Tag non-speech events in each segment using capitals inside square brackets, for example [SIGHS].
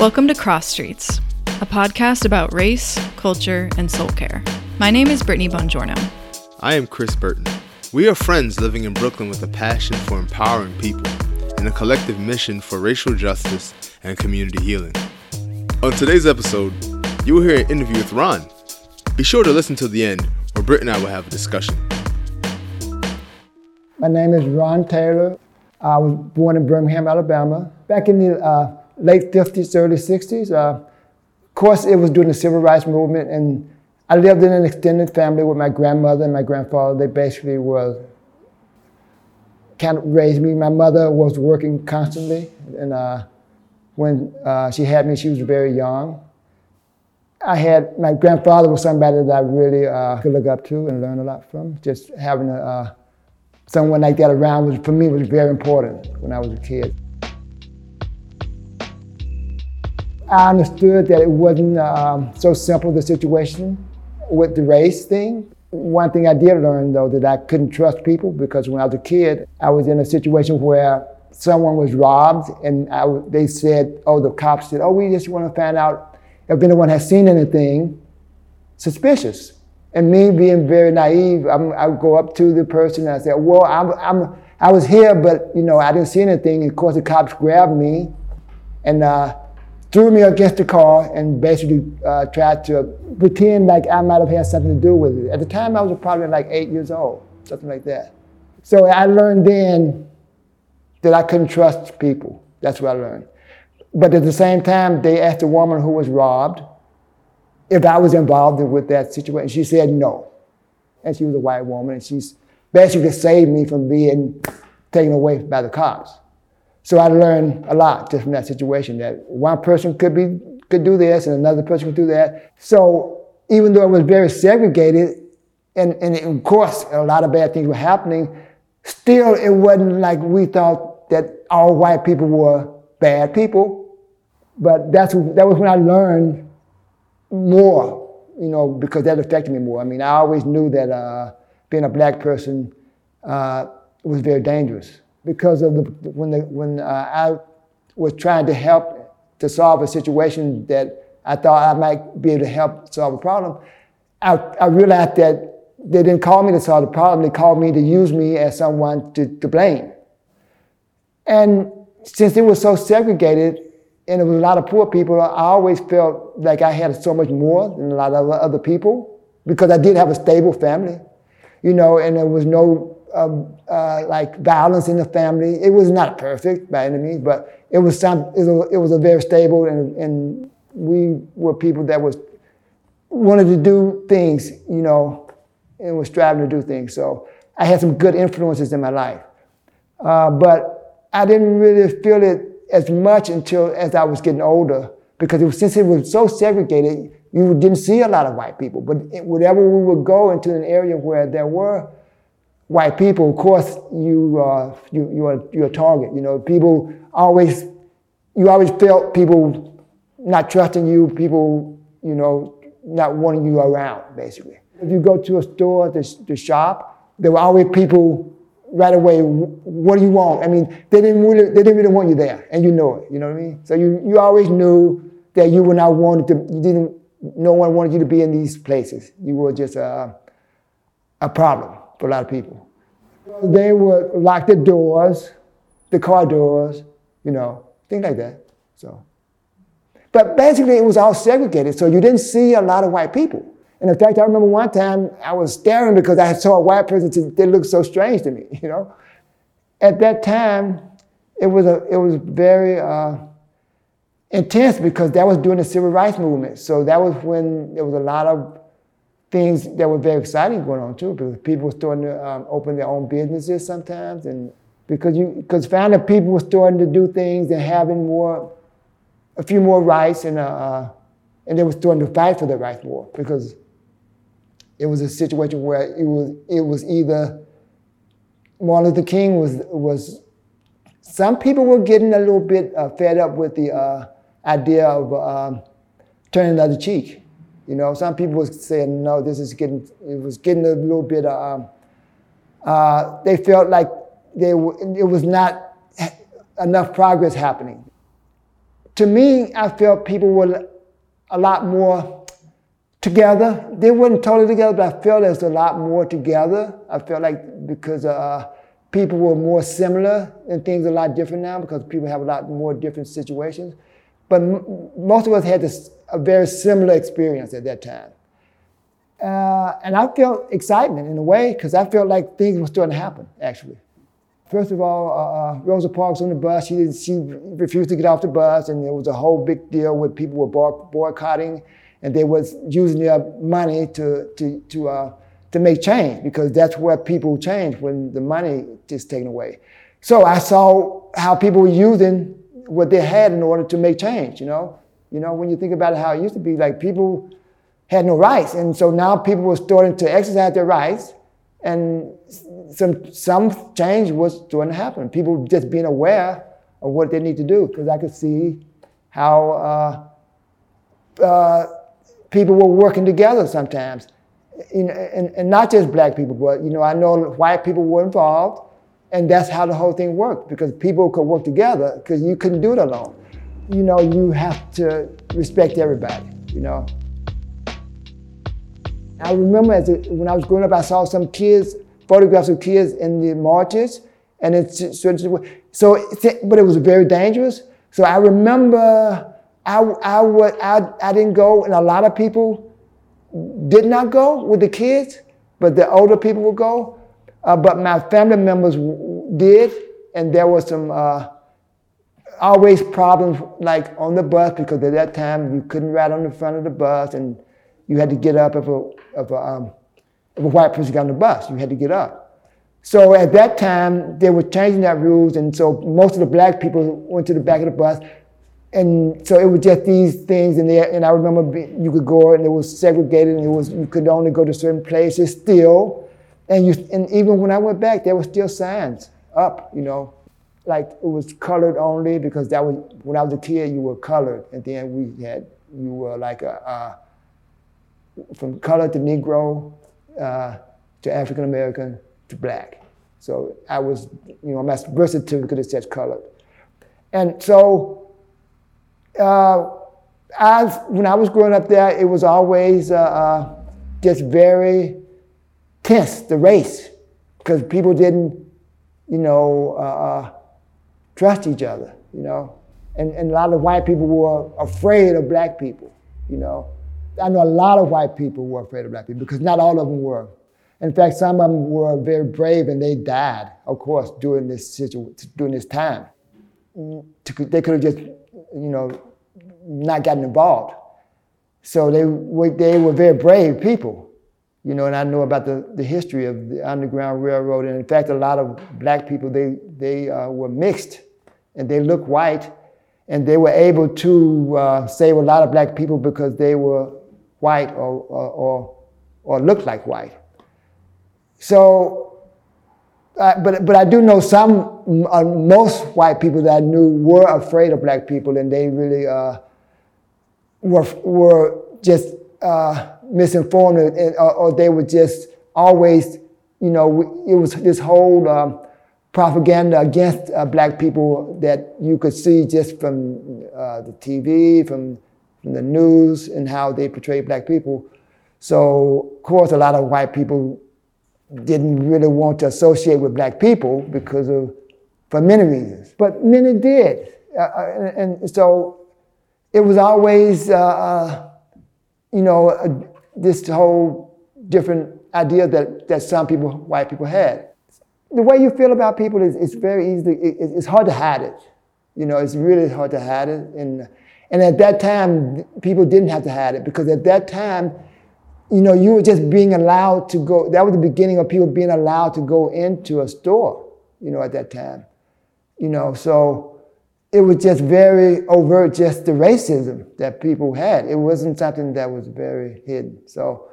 Welcome to Cross Streets, a podcast about race, culture, and soul care. My name is Brittany Bongiorno. I am Chris Burton. We are friends living in Brooklyn with a passion for empowering people and a collective mission for racial justice and community healing. On today's episode, you will hear an interview with Ron. Be sure to listen to the end, where Britt and I will have a discussion. My name is Ron Taylor. I was born in Birmingham, Alabama. Back in the uh, late 50s, early 60s, uh, of course, it was during the civil rights movement, and I lived in an extended family with my grandmother and my grandfather. They basically were kind of raised me. My mother was working constantly, and uh, when uh, she had me, she was very young. I had my grandfather was somebody that I really uh, could look up to and learn a lot from. Just having a, uh, someone like that around was for me was very important when I was a kid. I understood that it wasn't um, so simple the situation with the race thing. One thing I did learn though that I couldn't trust people because when I was a kid, I was in a situation where someone was robbed and I, they said, oh, the cops said, oh, we just want to find out if anyone has seen anything suspicious. And me being very naive, I'm, I would go up to the person and I say, well, I'm, I'm, I was here, but you know, I didn't see anything. Of course, the cops grabbed me and uh, threw me against the car and basically uh, tried to pretend like I might have had something to do with it. At the time, I was probably like eight years old, something like that. So I learned then that I couldn't trust people. That's what I learned. But at the same time, they asked a woman who was robbed if I was involved with that situation. She said no. And she was a white woman, and she's basically saved me from being taken away by the cops. So I learned a lot just from that situation that one person could be could do this and another person could do that. So even though it was very segregated, and, and of course a lot of bad things were happening, still it wasn't like we thought that all white people were bad people. But that's that was when I learned more, you know, because that affected me more. I mean, I always knew that uh, being a black person uh, was very dangerous because of the when the when uh, I was trying to help to solve a situation that I thought I might be able to help solve a problem. I, I realized that they didn't call me to solve the problem. They called me to use me as someone to, to blame. And since it was so segregated and there was a lot of poor people, I always felt like I had so much more than a lot of other people because I did have a stable family, you know, and there was no uh, like violence in the family. It was not perfect by any means, but it was some. It was it was a very stable, and, and we were people that was wanted to do things, you know, and was striving to do things. So I had some good influences in my life, uh, but I didn't really feel it as much until as I was getting older because it was, since it was so segregated, you didn't see a lot of white people. But whenever we would go into an area where there were white people, of course, you uh, you you are you're a target. You know, people always you always felt people not trusting you, people you know not wanting you around. Basically, if you go to a store to, to shop, there were always people right away, what do you want? I mean, they didn't really, they didn't really want you there, and you know it. You know what I mean? So you, you always knew that you were not wanted to. You didn't. No one wanted you to be in these places. You were just a, a problem for a lot of people. They would lock the doors, the car doors, you know, things like that. So, but basically, it was all segregated, so you didn't see a lot of white people. And in fact, I remember one time I was staring because I saw a white person that looked so strange to me, [LAUGHS] you know. At that time, it was, a, it was very uh, intense because that was during the civil rights movement. So that was when there was a lot of things that were very exciting going on too, because people were starting to um, open their own businesses sometimes, and because you because finally people were starting to do things and having more, a few more rights, and uh, and they were starting to fight for their rights more because it was a situation where it was it was either Martin Luther King was was some people were getting a little bit uh, fed up with the uh, idea of um, turning the other cheek. You know, some people were saying, no, this is getting, it was getting a little bit, um, uh, they felt like they were, it was not enough progress happening. to me, I felt people were a lot more together. They weren't totally together, but I felt there's a lot more together. I felt like because uh, people were more similar and things are a lot different now because people have a lot more different situations. But most of us had this, a very similar experience at that time. Uh, and I felt excitement in a way because I felt like things were starting to happen, actually. First of all, uh, uh, Rosa Parks on the bus. She, she refused to get off the bus, and there was a whole big deal where people were boycotting, and they was using their money to to to uh, to make change because that's where people change when the money is taken away. So I saw how people were using what they had in order to make change. You know, you know when you think about how it used to be, like people had no rights, and so now people were starting to exercise their rights and some, some change was going to happen. People just being aware of what they need to do, because I could see how uh, uh, people were working together sometimes. You know, and, and not just black people, but you know, I know white people were involved, and that's how the whole thing worked because people could work together because you couldn't do it alone. You know, you have to respect everybody. You know. I remember a, when I was growing up, I saw some kids, photographs of kids in the marches, and it's so. But it was very dangerous. So I remember I I would I, I didn't go, and a lot of people did not go with the kids, but the older people would go. Uh, but my family members did, and there was some uh, always problems like on the bus because at that time you couldn't ride on the front of the bus and you had to get up if a, if a, um, if a white person got on the bus. You had to get up. So at that time, they were changing that rules, and so most of the black people went to the back of the bus. And so it was just these things, and, there, and I remember you could go and it was segregated, and it was you could only go to certain places still. And you, and even when I went back, there were still signs up, you know, like it was colored only because that was when I was a kid, you were colored, and then we had you were like a, from color to Negro uh, to African American to black. So I was, you know, my birth certificate it says colored. And so uh, as, when I was growing up there, it was always uh, uh just very tense, the race, because people didn't, you know, uh, uh, trust each other, you know. And, and a lot of white people were afraid of black people, you know. I know a lot of white people were afraid of black people because not all of them were. In fact, some of them were very brave and they died, of course, during this situation, during this time. They could have just, you know, not gotten involved. So they were, they were very brave people, you know, and I know about the, the history of the Underground Railroad. And in fact, a lot of black people, they, they uh, were mixed and they looked white and they were able to uh, save a lot of black people because they were white or, or, or, or look like white. So, uh, but, but I do know some, uh, most white people that I knew were afraid of black people and they really uh, were, were just uh, misinformed or, or, they were just always, you know, it was this whole um, propaganda against uh, black people that you could see just from uh, the TV, from from the news and how they portray black people. So, of course, a lot of white people didn't really want to associate with black people because of, for many reasons. But many did. Uh, uh and, and, so it was always, uh, uh you know, uh, this whole different idea that, that some people, white people had. The way you feel about people is, is very easy, it, it's hard to hide it. You know, it's really hard to hide it. And and at that time, people didn't have to hide it because at that time, you know, you were just being allowed to go. That was the beginning of people being allowed to go into a store, you know, at that time. You know, so it was just very overt, just the racism that people had. It wasn't something that was very hidden. So,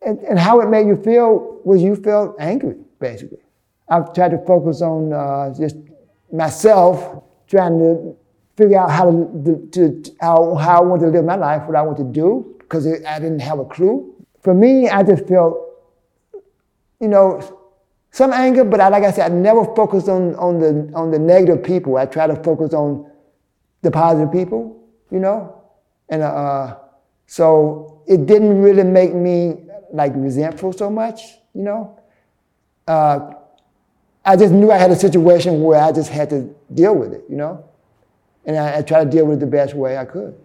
and, and how it made you feel was you felt angry, basically. I've tried to focus on uh, just myself, trying to figure out how to, to, to, how, how I want to live my life, what I want to do, because I didn't have a clue. For me, I just felt, you know, some anger, but I, like I said, I never focused on, on, the, on the negative people. I try to focus on the positive people, you know? And uh, so it didn't really make me like resentful so much, you know? Uh, I just knew I had a situation where I just had to deal with it, you know? And I, I tried to deal with it the best way I could.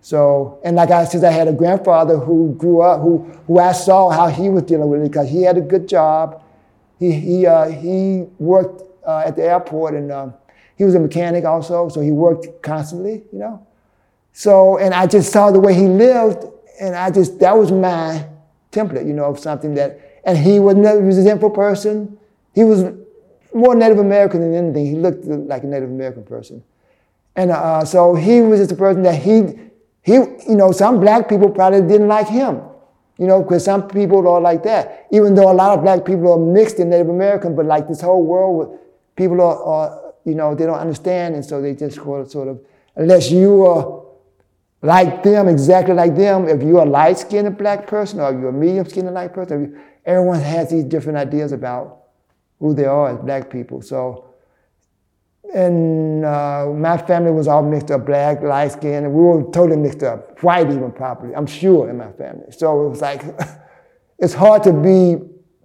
So, and like I said, I had a grandfather who grew up, who, who I saw how he was dealing with it because he had a good job. He, he, uh, he worked uh, at the airport and uh, he was a mechanic also, so he worked constantly, you know. So, and I just saw the way he lived, and I just, that was my template, you know, of something that, and he was a resentful person. He was more Native American than anything. He looked like a Native American person. And uh, so he was just a person that he, he, you know, some black people probably didn't like him, you know, because some people are like that. Even though a lot of black people are mixed in Native American, but like this whole world, people are, are you know, they don't understand, and so they just sort of, unless you are like them, exactly like them, if you're a light-skinned black person or you're a medium-skinned black person, everyone has these different ideas about who they are as black people. So and uh, my family was all mixed up, black, light skin, and we were totally mixed up, white even probably, I'm sure, in my family. So it was like, [LAUGHS] it's hard to be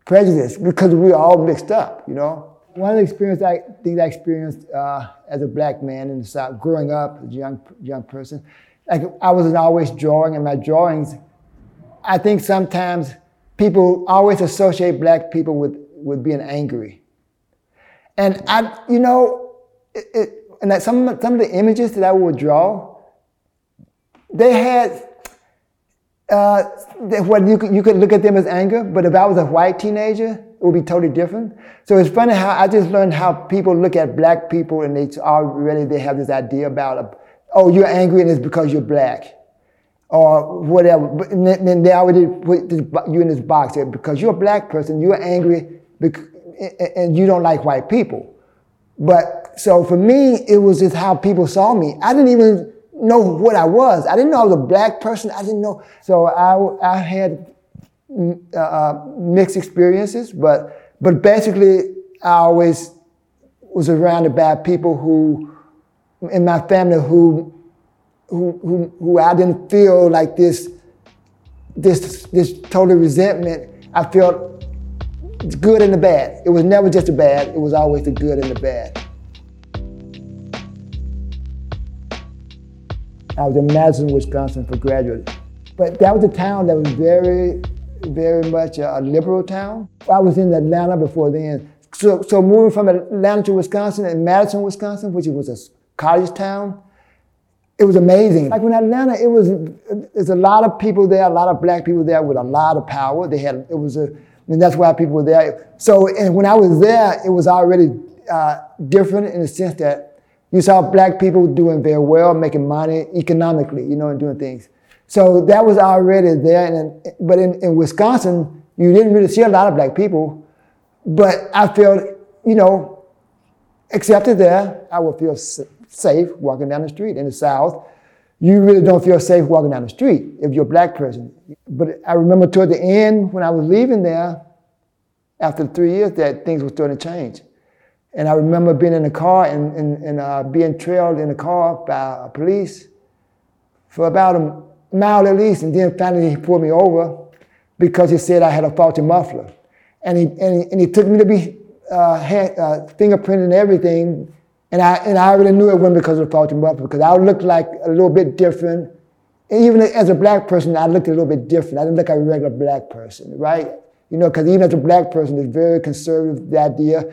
prejudiced because we're all mixed up, you know? One of the experiences I think I experienced uh, as a black man in the South, growing up as a young, young person, like I was always drawing, and my drawings, I think sometimes people always associate black people with, with being angry. And I, you know, it, it, and that some, some of the images that I would draw, they had uh, what you could, you could look at them as anger, but if I was a white teenager, it would be totally different. So it's funny how I just learned how people look at black people and they already they have this idea about, oh, you're angry and it's because you're black. Or whatever. But then they already put you in this box because you're a black person, you're angry and you don't like white people. But so for me, it was just how people saw me. I didn't even know what I was. I didn't know I was a black person. I didn't know. So I, I had mm, uh, uh, mixed experiences, but but basically, I always was surrounded by people who, in my family, who who who, who I didn't feel like this this this total resentment. I felt good and the bad. It was never just the bad, it was always the good and the bad. I was in Madison, Wisconsin for graduate. But that was a town that was very, very much a, liberal town. I was in Atlanta before then. So, so moving from Atlanta to Wisconsin and Madison, Wisconsin, which was a college town, it was amazing. Like when Atlanta, it was, there's a lot of people there, a lot of black people there with a lot of power. They had, it was a, and that's why people were there. So, and when I was there, it was already uh, different in the sense that you saw black people doing very well, making money economically, you know, and doing things. So that was already there. And, but in, in Wisconsin, you didn't really see a lot of black people. But I felt, you know, accepted there. I would feel safe walking down the street in the South you really don't feel safe walking down the street if you're a black person. But I remember toward the end when I was leaving there, after three years, that things were starting to change. And I remember being in a car and, and, and uh, being trailed in a car by a police for about a mile at least. And then finally he pulled me over because he said I had a faulty muffler. And he, and he, and he took me to be uh, hand, uh, fingerprinted and everything and I, and I already knew it wasn't because of the faulty muffler, because I looked like a little bit different. And even as a black person, I looked a little bit different. I didn't look like a regular black person, right? You know, because even as a black person, it's very conservative, the idea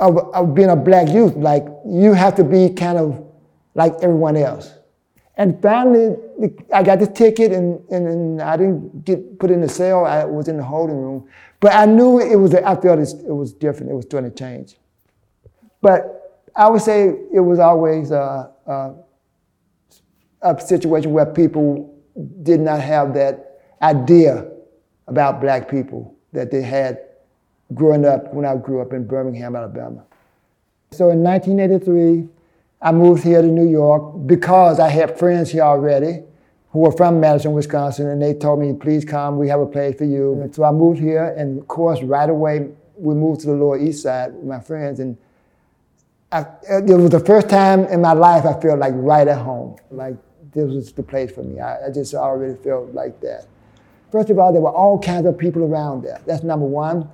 of, of being a black youth. Like, you have to be kind of like everyone else. And finally, I got the ticket, and, and, and, I didn't get put in the cell. I was in the holding room. But I knew it was, I felt it was different. It was going to change. But I would say it was always a, a, a, situation where people did not have that idea about black people that they had growing up when I grew up in Birmingham, Alabama. So in 1983, I moved here to New York because I had friends here already who were from Madison, Wisconsin, and they told me, please come, we have a place for you. And so I moved here, and of course, right away, we moved to the Lower East Side with my friends. and I, it was the first time in my life I felt like right at home. Like this was the place for me. I, I just already felt like that. First of all, there were all kinds of people around there. That's number one.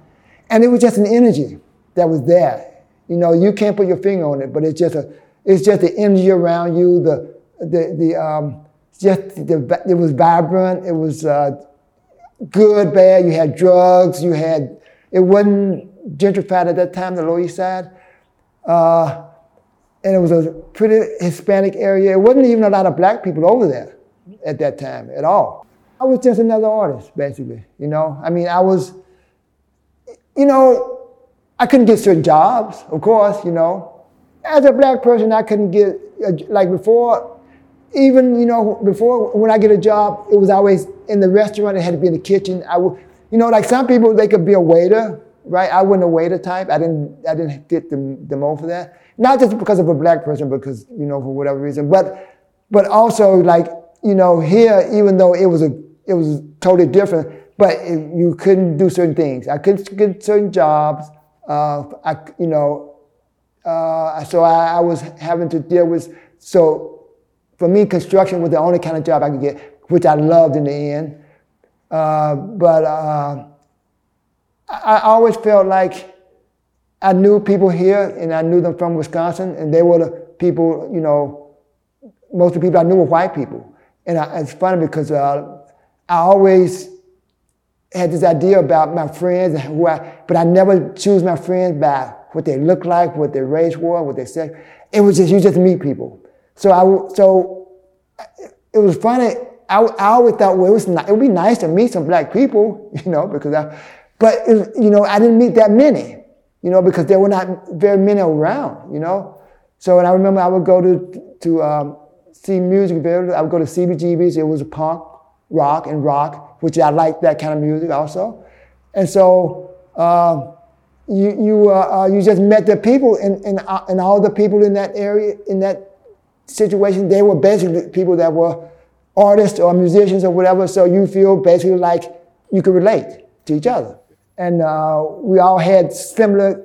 And it was just an energy that was there. You know, you can't put your finger on it, but it's just a, it's just the energy around you. The, the, the, um, just the, it was vibrant. It was uh, good, bad. You had drugs. You had, it wasn't gentrified at that time, the Lower East Side. Uh, and it was a pretty Hispanic area. It wasn't even a lot of black people over there at that time at all. I was just another artist, basically. You know, I mean, I was, you know, I couldn't get certain jobs, of course. You know, as a black person, I couldn't get like before. Even you know, before when I get a job, it was always in the restaurant. It had to be in the kitchen. I would, you know, like some people, they could be a waiter, right? I wasn't a waiter type. I didn't, I didn't fit the, the mold for that. Not just because of a black person, because, you know, for whatever reason, but, but also like, you know, here, even though it was a, it was totally different, but you couldn't do certain things. I couldn't get certain jobs. Uh, I, you know, uh, so I, I was having to deal with, so for me, construction was the only kind of job I could get, which I loved in the end. Uh, but uh, I always felt like I knew people here and I knew them from Wisconsin, and they were the people, you know, most of the people I knew were white people. And I, it's funny because uh, I always had this idea about my friends and who I, but I never choose my friends by what they look like, what their race was, what they said. It was just, you just meet people. So I, so it was funny. I, I always thought, well, it, was, it would be nice to meet some black people, [LAUGHS] you know, because I, but, it, you know, I didn't meet that many, you know, because there were not very many around, you know. So, and I remember I would go to, to um, see music videos. I would go to CBGB's. It was punk, rock, and rock, which I like that kind of music also. And so, uh, you, you, uh, uh, you just met the people, and, and, uh, and all the people in that area, in that situation, they were basically people that were artists or musicians or whatever. So you feel basically like you could relate to each other and uh, we all had similar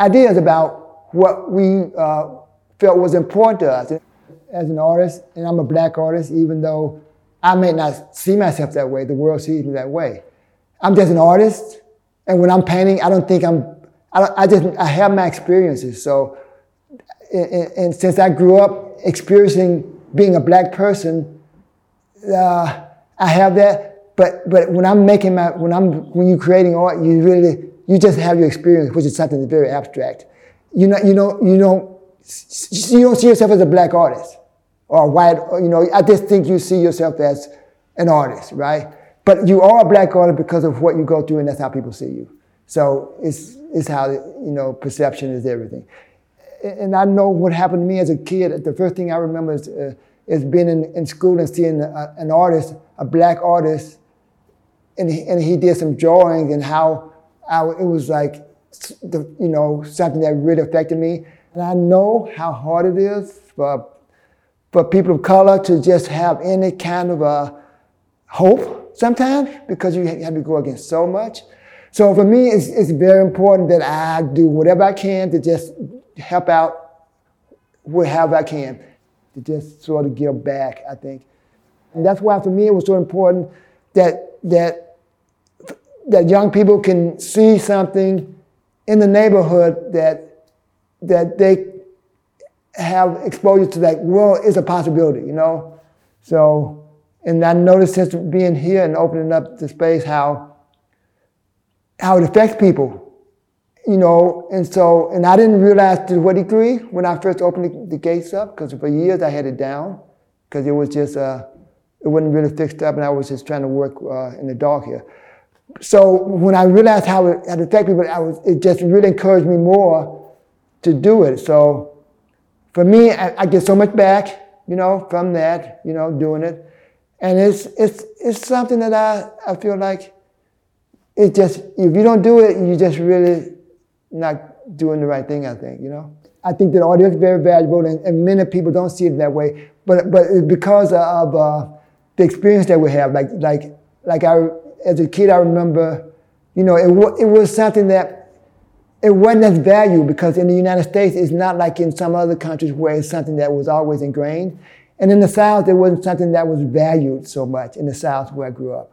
ideas about what we uh, felt was important to us. As an artist, and I'm a black artist, even though I may not see myself that way, the world sees me that way. I'm just an artist, and when I'm painting, I don't think I'm. I, I just I have my experiences. So, and, and, since I grew up experiencing being a black person, uh, I have that. But but when I'm making my when I'm when you're creating art, you really you just have your experience, which is something that's very abstract. You know you know you don't you don't see yourself as a black artist or white. You know I just think you see yourself as an artist, right? But you are a black artist because of what you go through, and that's how people see you. So it's it's how you know perception is everything. And I know what happened to me as a kid. The first thing I remember is, uh, is being in, in school and seeing a, an artist, a black artist, and he, and he did some drawings and how I, it was like, the, you know, something that really affected me. And I know how hard it is for, for people of color to just have any kind of a hope sometimes because you have to go against so much. So for me, it's, it's very important that I do whatever I can to just help out wherever I can, to just sort of give back, I think. And that's why for me it was so important that, that that young people can see something in the neighborhood that that they have exposure to that world is a possibility, you know. So, and I noticed since being here and opening up the space how how it affects people, you know. And so, and I didn't realize to what degree when I first opened the, the gates up, because for years I had it down, because it was just uh, it wasn't really fixed up, and I was just trying to work uh, in the dark here so when I realized how it had affected people, I was, it just really encouraged me more to do it. So for me, I, I, get so much back, you know, from that, you know, doing it. And it's, it's, it's something that I, I feel like it just, if you don't do it, you're just really not doing the right thing, I think, you know. I think that audio is very valuable and, and many people don't see it that way. But, but because of uh, the experience that we have, like, like, like I as a kid, I remember, you know, it, it was something that it wasn't as valued because in the United States, it's not like in some other countries where it's something that was always ingrained. And in the South, it wasn't something that was valued so much in the South where I grew up.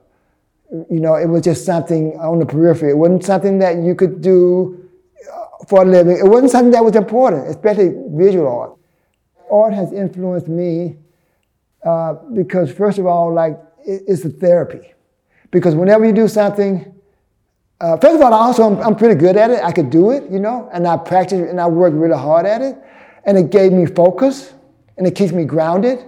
You know, it was just something on the periphery. It wasn't something that you could do uh, for a living. It wasn't something that was important, especially visual art. Art has influenced me uh, because, first of all, like, it's a therapy. Because whenever you do something, uh, first of all, also I'm, I'm, pretty good at it. I could do it, you know, and I practice and I work really hard at it, and it gave me focus, and it keeps me grounded.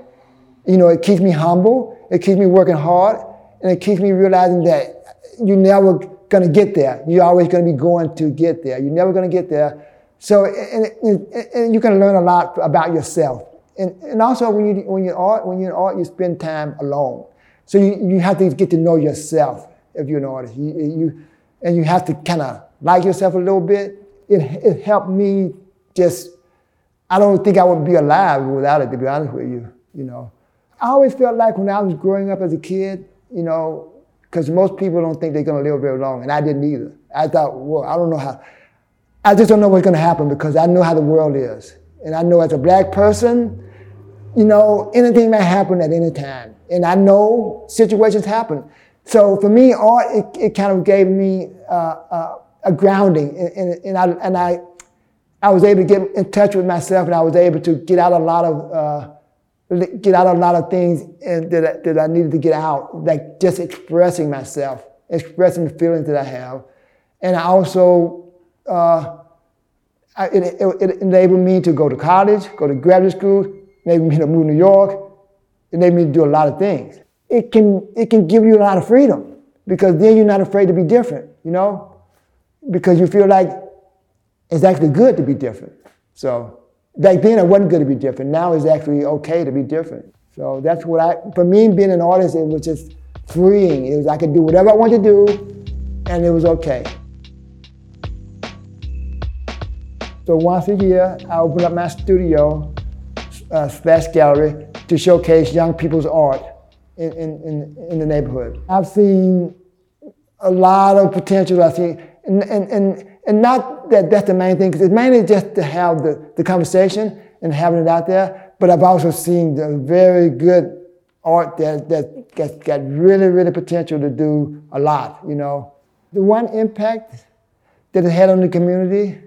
You know, it keeps me humble. It keeps me working hard, and it keeps me realizing that you're never gonna get there. You're always gonna be going to get there. You're never gonna get there. So, and, and, and you can learn a lot about yourself. And, and also, when you when you art, when you're in art, you spend time alone. So you, you have to get to know yourself if you're an artist. You, you and you have to kind of like yourself a little bit. It, it helped me just, I don't think I would be alive without it, to be honest with you, you know. I always felt like when I was growing up as a kid, you know, because most people don't think they're going to live very long, and I didn't either. I thought, well, I don't know how, I just don't know what's going to happen because I know how the world is. And I know as a black person, you know, anything may happen at any time. And I know situations happen. So for me, art, it, it kind of gave me uh, uh, a grounding. And, and, and, I, and I, I was able to get in touch with myself and I was able to get out a lot of, uh, get out a lot of things that, that I needed to get out, like just expressing myself, expressing the feelings that I have. And I also, uh, I, it, it, it, enabled me to go to college, go to graduate school, enabled me to move to New York, enabled me to do a lot of things it can, it can give you a lot of freedom because then you're not afraid to be different, you know? Because you feel like it's actually good to be different. So back then it wasn't good to be different. Now it's actually okay to be different. So that's what I, for me being an artist, it was just freeing. It was, I could do whatever I wanted to do and it was okay. So once a year, I open up my studio uh, slash gallery to showcase young people's art in, in, in the neighborhood. I've seen a lot of potential. I see, and, and, and, and not that that's the main thing, because it's mainly just to have the, the conversation and having it out there, but I've also seen the very good art that, that got, got really, really potential to do a lot, you know. The one impact that it had on the community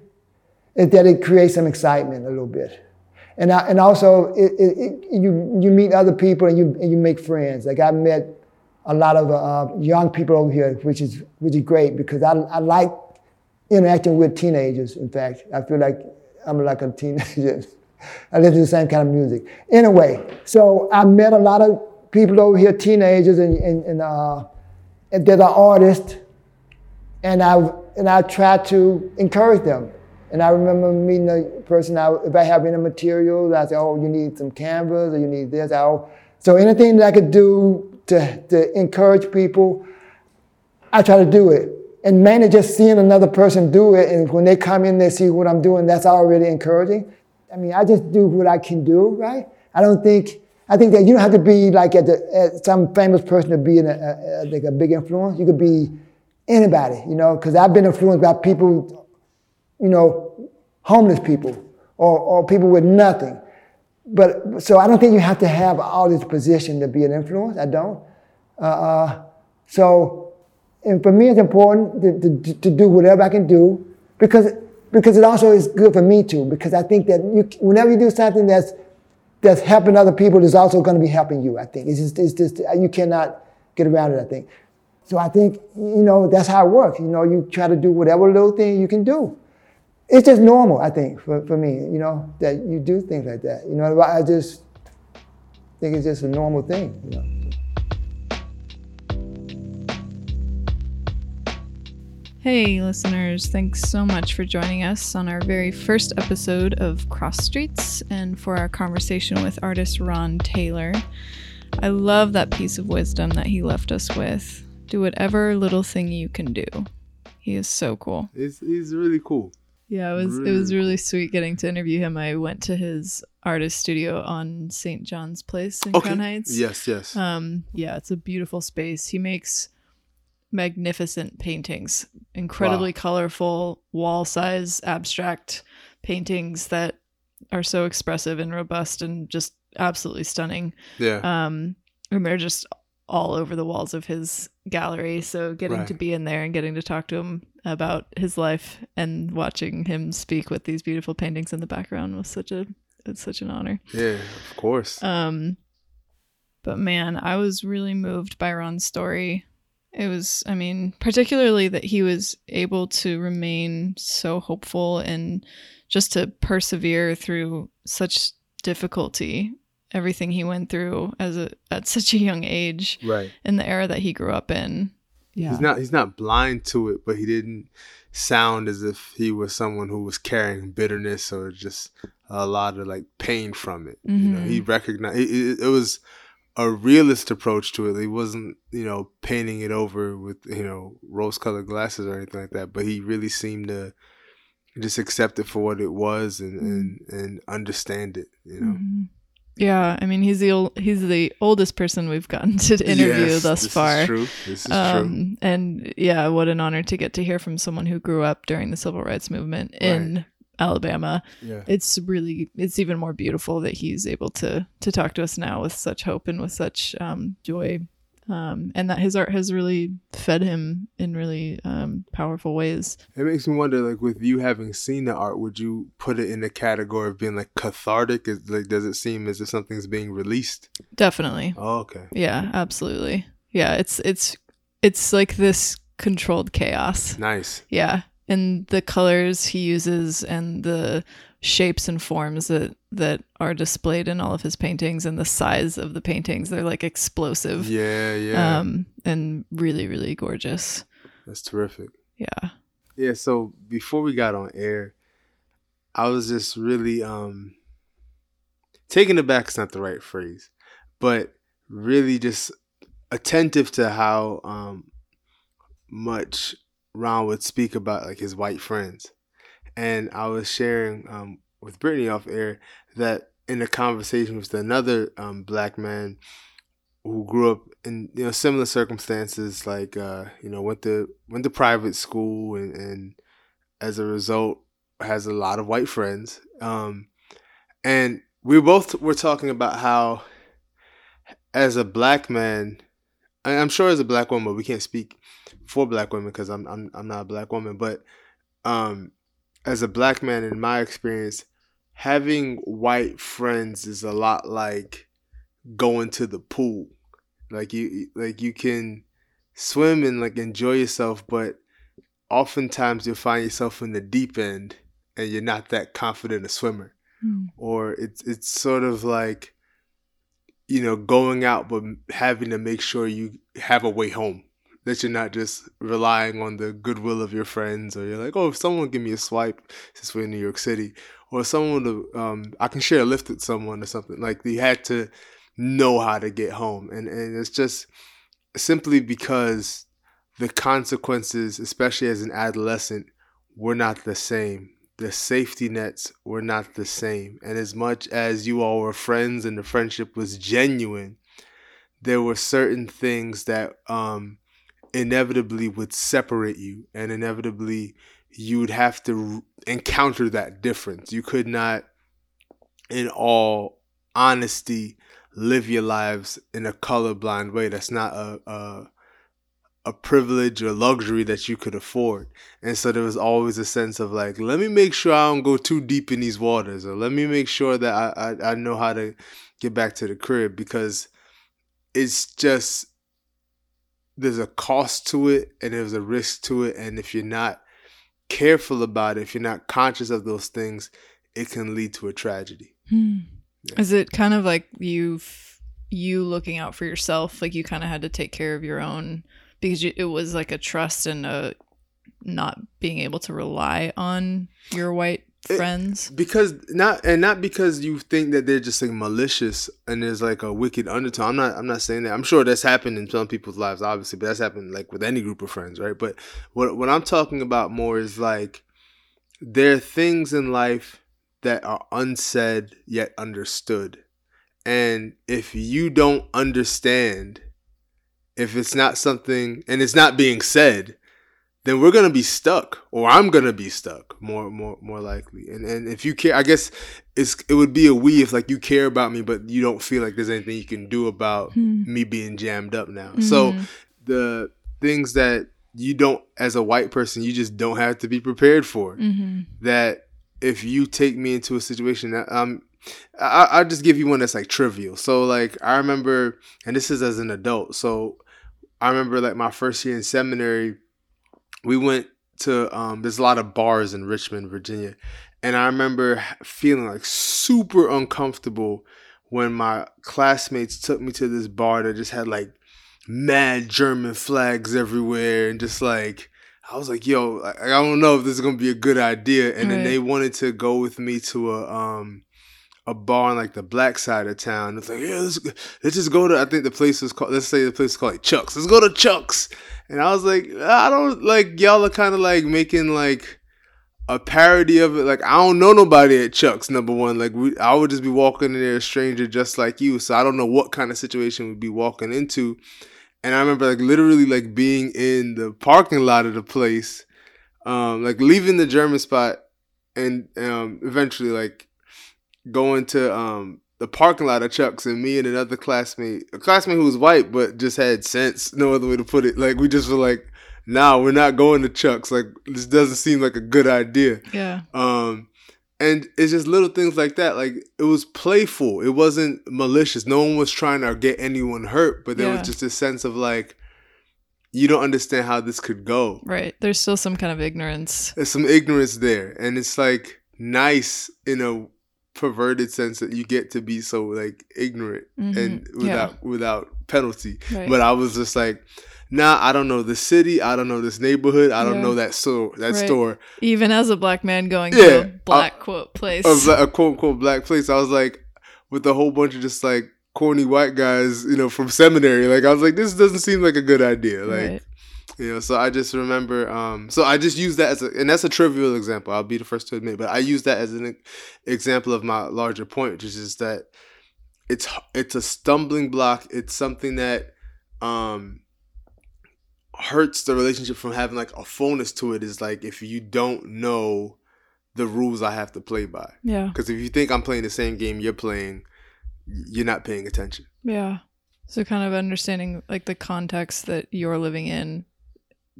is that it creates some excitement a little bit and I, and also it, it, it, you you meet other people and you and you make friends. Like I met a lot of uh, young people over here, which is which is great because I I like interacting with teenagers. In fact, I feel like I'm like a teenager. [LAUGHS] I listen to the same kind of music. Anyway, so I met a lot of people over here, teenagers, and and, and, uh, and that are artists, and I and I try to encourage them and I remember meeting a person, I, if I have any materials, I say, oh, you need some canvas or you need this. I'll, so anything that I could do to, to encourage people, I try to do it. And mainly just seeing another person do it, and when they come in, they see what I'm doing, that's already encouraging. I mean, I just do what I can do, right? I don't think, I think that you don't have to be like at, the, at some famous person to be a, a, like a big influence. You could be anybody, you know, because I've been influenced by people you know, homeless people or, or people with nothing. But so I don't think you have to have all this position to be an influence. I don't. Uh, uh, so, and for me, it's important to, to, to, do whatever I can do because because it also is good for me too. Because I think that you, whenever you do something that's that's helping other people, is also going to be helping you. I think it's just it's just you cannot get around it. I think. So I think you know that's how it works. You know, you try to do whatever little thing you can do it's just normal, I think, for, for me, you know, that you do things like that. You know, I just think it's just a normal thing, you know. Hey, listeners, thanks so much for joining us on our very first episode of Cross Streets and for our conversation with artist Ron Taylor. I love that piece of wisdom that he left us with. Do whatever little thing you can do. He is so cool. He's, he's really cool. Yeah, it was really it was really sweet getting to interview him. I went to his artist studio on St. John's Place in okay. Crown Heights. Yes, yes. Um, yeah, it's a beautiful space. He makes magnificent paintings, incredibly wow. colorful, wall size, abstract paintings that are so expressive and robust and just absolutely stunning. Yeah. Um, and they're just all over the walls of his gallery. So getting right. to be in there and getting to talk to him about his life and watching him speak with these beautiful paintings in the background was such a it's such an honor. Yeah, of course. Um but man, I was really moved by Ron's story. It was, I mean, particularly that he was able to remain so hopeful and just to persevere through such difficulty everything he went through as a at such a young age right in the era that he grew up in yeah he's not he's not blind to it but he didn't sound as if he was someone who was carrying bitterness or just a lot of like pain from it mm-hmm. you know he mm-hmm. recognized it, it, was a realist approach to it he wasn't you know painting it over with you know rose colored glasses or anything like that but he really seemed to just accept it for what it was and mm-hmm. and, and understand it you know mm-hmm. Yeah, I mean he's the he's the oldest person we've gotten to interview yes, thus this far. Is true. This is um, true. And yeah, what an honor to get to hear from someone who grew up during the civil rights movement right. in Alabama. Yeah. It's really it's even more beautiful that he's able to to talk to us now with such hope and with such um, joy um, and that his art has really fed him in really um, powerful ways. It makes me wonder, like, with you having seen the art, would you put it in the category of being like cathartic? Is like, does it seem as if something's being released? Definitely. Oh, okay. Yeah, absolutely. Yeah, it's it's it's like this controlled chaos. Nice. Yeah, and the colors he uses and the shapes and forms that that are displayed in all of his paintings and the size of the paintings. They're like explosive. Yeah yeah. Um and really really gorgeous. That's terrific. Yeah. Yeah so before we got on air i was just really um taken aback is not the right phrase but really just attentive to how um much ron would speak about like his white friends and I was sharing um, with Brittany off air that in a conversation with another um, black man who grew up in you know similar circumstances, like uh, you know went to went to private school and, and as a result has a lot of white friends, um, and we both were talking about how as a black man, I'm sure as a black woman, but we can't speak for black women because I'm I'm I'm not a black woman, but um, as a black man in my experience having white friends is a lot like going to the pool. Like you like you can swim and like enjoy yourself but oftentimes you'll find yourself in the deep end and you're not that confident a swimmer. Mm. or it's it's sort of like you know going out but having to make sure you have a way home that you're not just relying on the goodwill of your friends or you're like, oh, if someone give me a swipe since we're in New York City, or someone to, um, I can share a lift with someone or something. Like you had to know how to get home, and and it's just simply because the consequences, especially as an adolescent, were not the same. The safety nets were not the same, and as much as you all were friends and the friendship was genuine, there were certain things that um, inevitably would separate you and inevitably you'd have to encounter that difference. You could not, in all honesty, live your lives in a colorblind way. That's not a, a a privilege or luxury that you could afford. And so there was always a sense of like, let me make sure I don't go too deep in these waters, or let me make sure that I, I, I know how to get back to the crib because it's just there's a cost to it and there's a risk to it and if you're not careful about it if you're not conscious of those things it can lead to a tragedy hmm. yeah. is it kind of like you you looking out for yourself like you kind of had to take care of your own because you, it was like a trust and a not being able to rely on your white friends? it, because not and not because you think that they're just like malicious and there's like a wicked undertone. I'm not i'm not saying that. I'm sure that's happened in some people's lives obviously but that's happened like with any group of friends right? But what what i'm talking about more is like there are things in life that are unsaid yet understood. And if you don't understand if it's not something and it's not being said, then we're gonna be stuck, or I'm gonna be stuck more, more, more likely. And and if you care, I guess it's it would be a we if like you care about me, but you don't feel like there's anything you can do about Hmm. me being jammed up now. So Mhm. the things that you don't, as a white person, you just don't have to be prepared for. Mhm. That if you take me into a situation that um. I, I'll just give you one that's like trivial. So like I remember, and this is as an adult. So I remember like my first year in seminary, we went to um there's a lot of bars in Richmond, Virginia. And I remember feeling like super uncomfortable when my classmates took me to this bar that just had like mad German flags everywhere and just like I was like, yo, I I don't know if this is gonna be a good idea. And then they wanted to go with me to a um a bar on like the black side of town. It's like, yeah, let's, let's just go to. I think the place is called. Let's say the place is called like Chuck's. Let's go to Chuck's. And I was like, I don't like y'all are kind of like making like a parody of it. Like I don't know nobody at Chuck's. Number one, like we, I would just be walking in there a stranger just like you. So I don't know what kind of situation we'd be walking into. And I remember like literally like being in the parking lot of the place, um, like leaving the German spot, and um, eventually like going to um the parking lot of Chuck's and me and another classmate, a classmate who was white but just had sense, no other way to put it. Like we just were like, nah, we're not going to Chuck's. Like this doesn't seem like a good idea. Yeah. Um and it's just little things like that. Like it was playful. It wasn't malicious. No one was trying to get anyone hurt, but there Yeah. was just a sense of like you don't understand how this could go. Right. There's still some kind of ignorance. There's some ignorance there. And it's like nice in a perverted sense that you get to be so like ignorant Mhm. and Yeah. without without penalty. Right. But I was just like, nah, I don't know this city, I don't know this neighborhood, I don't Yeah. know that store that Right. store. Even as a black man going Yeah, to a black quote place. A, a quote unquote black place. I was like with a whole bunch of just like corny white guys, you know, from seminary. Like I was like, this doesn't seem like a good idea. Like right. You know, so I just remember. Um, so I just use that as a, and that's a trivial example. I'll be the first to admit, but I use that as an example of my larger point, which is just that it's it's a stumbling block. It's something that um hurts the relationship from having like a fullness to it. Is like if you don't know the rules I have to play by. Yeah. Because if you think I'm playing the same game you're playing, you're not paying attention. Yeah. So kind of understanding like the context that you're living in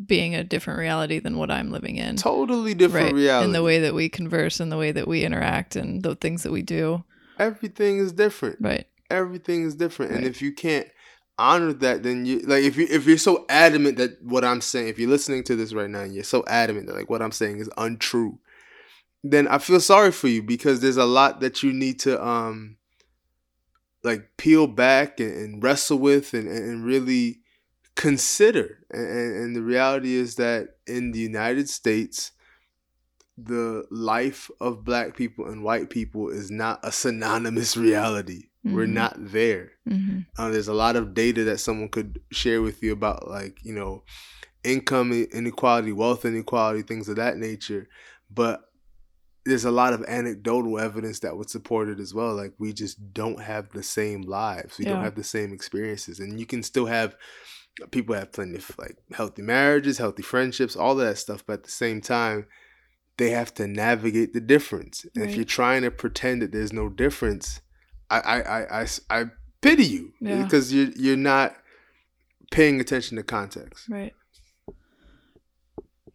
being a different reality than what I'm living in. Totally different right. reality. In the way that we converse and the way that we interact and the things that we do. Everything is different. Right. everything is different and if you can't honor that then you like if you if you're so adamant that what i'm saying if you're listening to this right now and you're so adamant that like what i'm saying is untrue then i feel sorry for you because there's a lot that you need to um like peel back and, and wrestle with and and really consider and, and the reality is that in the united states the life of black people and white people is not a synonymous reality. We're Mhm. not there. hmm Uh, there's a lot of data that someone could share with you about, like, you know, income inequality, wealth inequality, things of that nature. But there's a lot of anecdotal evidence that would support it as well. Like, we just don't have the same lives, we Yeah. don't have the same experiences. And you can still have people have plenty of like healthy marriages, healthy friendships, all of that stuff. But at the same time, they have to navigate the difference. And if you're trying to pretend that there's no difference, I I I I pity you eh, Yeah. because you're you're not paying attention to context. Right.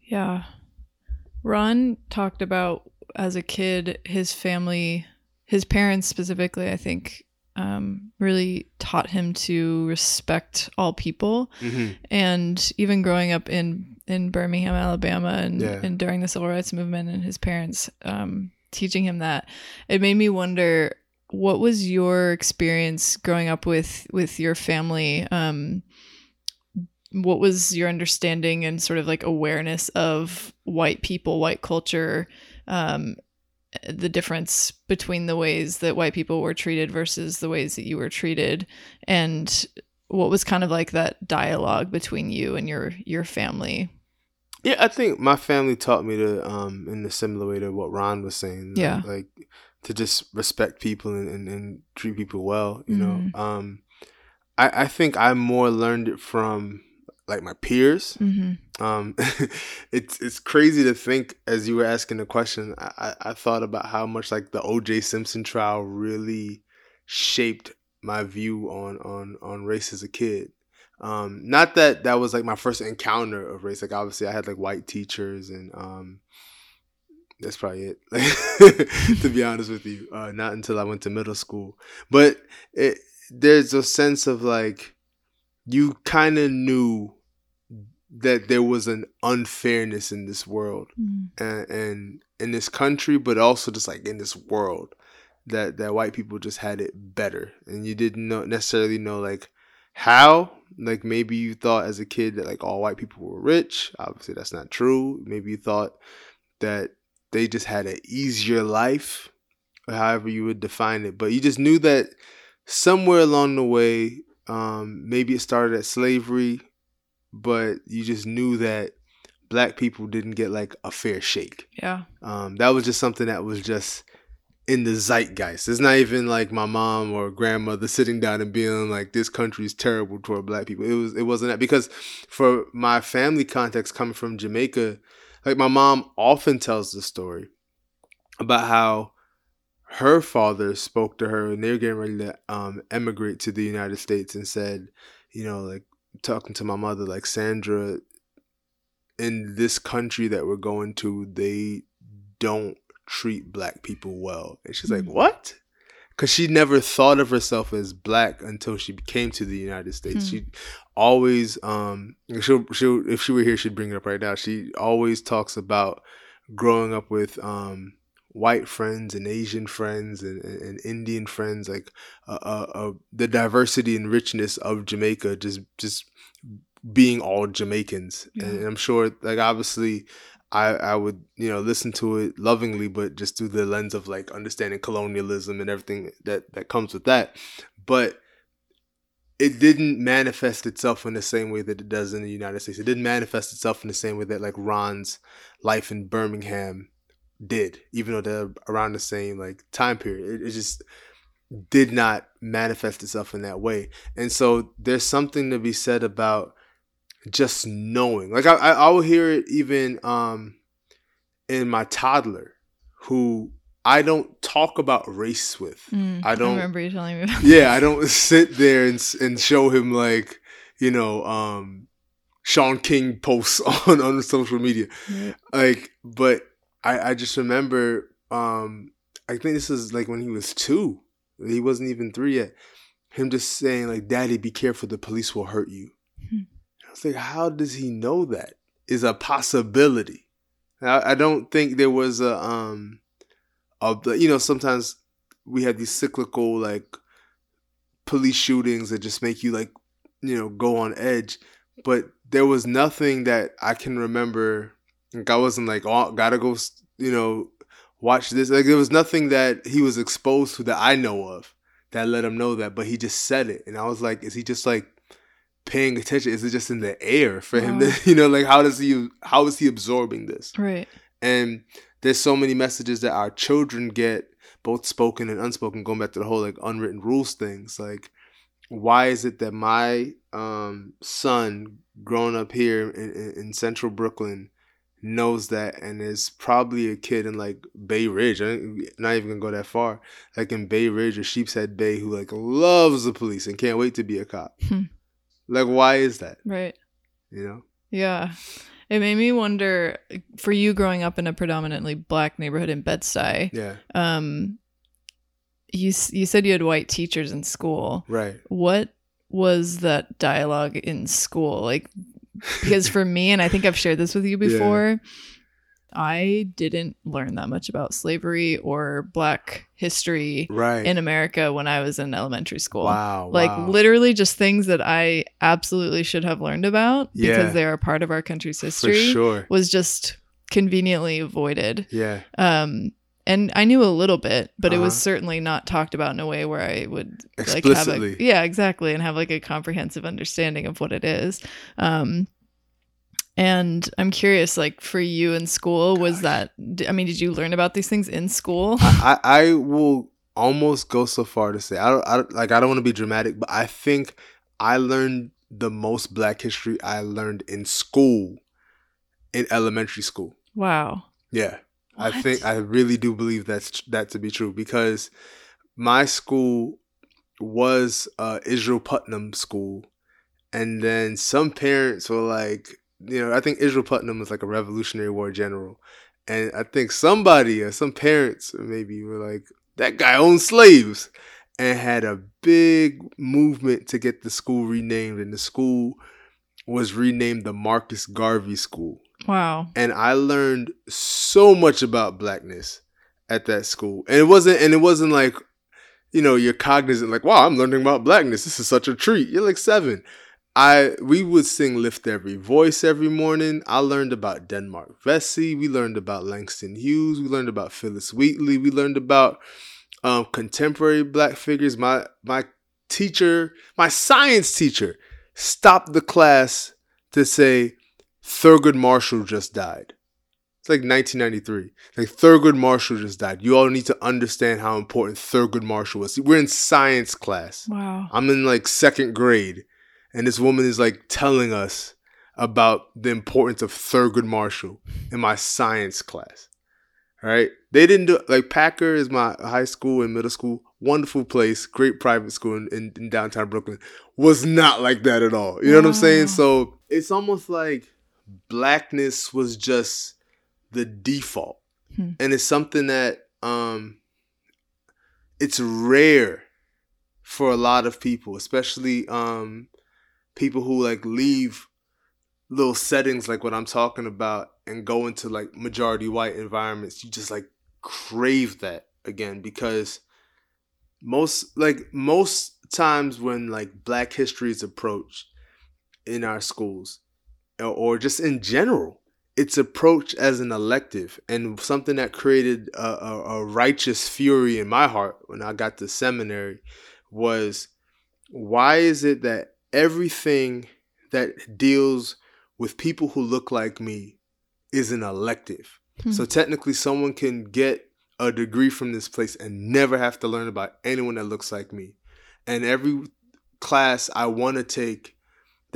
Yeah. Ron talked about as a kid, his family, his parents specifically, I think, um, really taught him to respect all people. hmm And even growing up in, in Birmingham, Alabama, and, Yeah. and during the civil rights movement, and his parents um, teaching him that, it made me wonder what was your experience growing up with with your family um what was your understanding and sort of like awareness of white people white culture um the difference between the ways that white people were treated versus the ways that you were treated and what was kind of like that dialogue between you and your your family Yeah, I think my family taught me to, um, in a similar way to what Ron was saying. Yeah. Like to just respect people and, and, and treat people well, you know. Mhm. Um, I, I think I more learned it from like my peers. Mm-hmm. Um, [LAUGHS] it's it's crazy to think as you were asking the question. I, I thought about how much like the O.J. Simpson trial really shaped my view on on on race as a kid. Um, not that that was like my first encounter of race. Like obviously I had like white teachers and um, that's probably it. [LAUGHS] to be honest with you, uh, not until I went to middle school. But it, there's a sense of like you kind of knew that there was an unfairness in this world Mm. and, and in this country, but also just like in this world that that white people just had it better, and you didn't know necessarily know like how. Like maybe you thought as a kid that like all white people were rich. Obviously, that's not true. Maybe you thought that they just had an easier life, however you would define it. But you just knew that somewhere along the way, um, maybe it started at slavery, but you just knew that black people didn't get like a fair shake. Yeah. Um, that was just something that was just in the zeitgeist. It's not even like my mom or grandmother sitting down and being like, "This country is terrible toward black people." It was. It wasn't that because for my family context coming from Jamaica, like my mom often tells the story about how her father spoke to her and they were getting ready to um, emigrate to the United States and said, you know, like talking to my mother, like Sandra, in this country that we're going to, they don't treat black people well. And she's like, Mm. what? Because she never thought of herself as black until she came to the United States. Hmm. She always, um, she'll, she'll, if she were here, she'd bring it up right now. She always talks about growing up with um, white friends and Asian friends and, and, Indian friends, like uh, uh, uh, the diversity and richness of Jamaica, just just being all Jamaicans. Yeah. And I'm sure, like obviously, I I would you know listen to it lovingly, but just through the lens of like understanding colonialism and everything that that comes with that, but. It didn't manifest itself in the same way that it does in the United States. It didn't manifest itself in the same way that like Ron's life in Birmingham did, even though they're around the same like time period. It, it just did not manifest itself in that way. And so there's something to be said about just knowing. Like I, I, I will hear it even um in my toddler, who I don't talk about race with. Mm, I don't- remember you telling me about Yeah, I don't [LAUGHS] sit there and and show him like you know um Shaun King posts [LAUGHS] on on social media Right. like but i i just remember um i think this is like when he was two. He wasn't even three yet. Him just saying like daddy be careful. The police will hurt you. Hmm. i was like how does he know that? Is a possibility. I, I don't think there was a um of the you know sometimes we have these cyclical like police shootings that just make you like you know go on edge. But there was nothing that i can remember like I wasn't like, oh, gotta go, you know, watch this. Like there was nothing that he was exposed to that I know of that let him know that. But he just said it, and I was like, is he just like paying attention? Is it just in the air for him Wow. to, [LAUGHS] you know, like how does he, how is he absorbing this? Right. And there's so many messages that our children get, both spoken and unspoken. Going back to the whole like unwritten rules things, like why is it that my um, son, growing up here in, in, in central Brooklyn, knows that and is probably a kid in like Bay Ridge. I'm not even gonna go that far. Like in Bay Ridge or Sheepshead Bay, who like loves the police and can't wait to be a cop. Hmm. Like, why is that? Right. You know? Yeah. It made me wonder for you growing up in a predominantly black neighborhood in Bed-Stuy. Yeah. Um you you said you had white teachers in school. Right. What was that dialogue in school? Like because for me and I think I've shared this with you Yeah. before, I didn't learn that much about slavery or black history Right. in America when I was in elementary school. wow. Like wow. literally just things that I absolutely should have learned about Yeah. because they are part of our country's for history sure. was just conveniently avoided. Yeah. Um and I knew a little bit, but it was Uh-huh. certainly not talked about in a way where I would like have Explicitly. a yeah, exactly, and have like a comprehensive understanding of what it is. Um and I'm curious, like for you in school, was that? I mean, did you learn about these things in school? I, I I will almost go so far to say I don't, I don't like I don't want to be dramatic, but I think I learned the most black history I learned in school, in elementary school. Wow. Yeah. I think I really do believe that's that to be true because my school was uh, Israel Putnam School, and then some parents were like, you know, I think Israel Putnam was like a Revolutionary War general, and I think somebody or some parents maybe were like, that guy owned slaves, and had a big movement to get the school renamed, and the school was renamed the Marcus Garvey School Wow. and I learned so much about blackness at that school. And it wasn't and it wasn't like, you know, you're cognizant like, wow, I'm learning about blackness. This is such a treat. You're like seven. I we would sing Lift Every Voice every morning. I learned about Denmark Vesey. We learned about Langston Hughes. We learned about Phillis Wheatley. We learned about um, contemporary black figures. My my teacher, my science teacher, stopped the class to say Thurgood Marshall just died. It's like 1993. Like Thurgood Marshall just died. You all need to understand how important Thurgood Marshall was. We're in science class. Wow. I'm in like second grade, and this woman is like telling us about the importance of Thurgood Marshall in my science class. All right, they didn't do like Packer is my high school and middle school, wonderful place, great private school in, in, in downtown Brooklyn. Was not like that at all. You know what I'm saying? So it's almost like blackness was just the default, Hmm. and it's something that um, it's rare for a lot of people, especially um people who like leave little settings like what I'm talking about and go into like majority white environments. You just like crave that again because most like most times when like black history is approached in our schools or, just in general it's approach as an elective and something that created a, a, a righteous fury in my heart when i got to seminary was why is it that everything that deals with people who look like me is an elective Hmm. so technically someone can get a degree from this place and never have to learn about anyone that looks like me and every class i want to take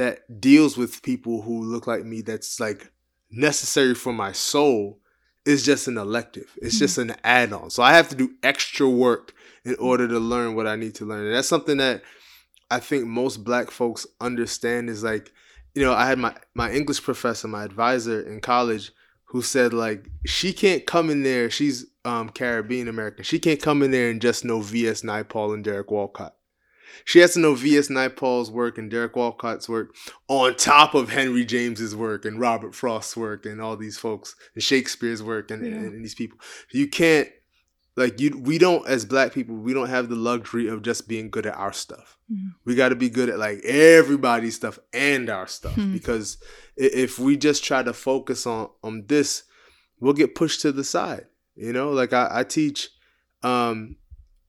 that deals with people who look like me that's like necessary for my soul is just an elective. It's just an add on. So I have to do extra work in order to learn what I need to learn. And that's something that I think most black folks understand is like, you know, I had my, my English professor, my advisor in college, who said like she can't come in there, she's um Caribbean American. She can't come in there and just know V.S. Naipaul and Derek Walcott. She has to know V.S. Naipaul's work and Derek Walcott's work on top of Henry James's work and Robert Frost's work and all these folks and Shakespeare's work and, Yeah. and, and these people. You can't like you we don't as black people, we don't have the luxury of just being good at our stuff. Mhm. We got to be good at like everybody's stuff and our stuff Hmm. because if we just try to focus on on this, we'll get pushed to the side. You know, like I, I teach um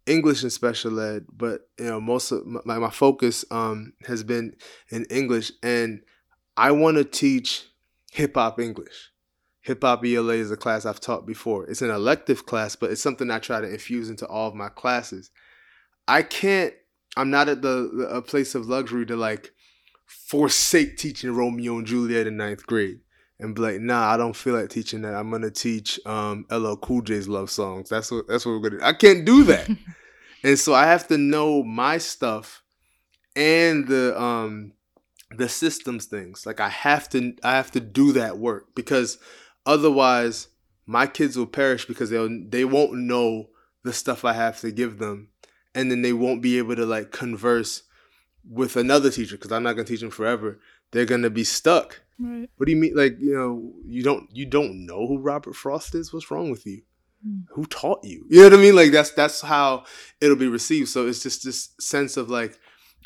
English and special ed, but you know, most of my, my focus um has been in English and I want to teach hip hop English. Hip hop ELA is a class I've taught before. It's an elective class, but it's something I try to infuse into all of my classes. I can't I'm not at the, a place of luxury to like forsake teaching Romeo and Juliet in ninth grade and be like, nah, I don't feel like teaching that. I'm gonna teach um LL Cool J's love songs. That's what that's what we're gonna I can't do that. [LAUGHS] and so I have to know my stuff and the um the systems things. Like I have to I have to do that work because otherwise my kids will perish because they'll they won't know the stuff I have to give them and then they won't be able to like converse with another teacher because I'm not gonna teach them forever. They're gonna be stuck. Right. What do you mean? Like you know, you don't you don't know who Robert Frost is? What's wrong with you? Hmm. Who taught you? You know what I mean? Like that's that's how it'll be received. So it's just this sense of like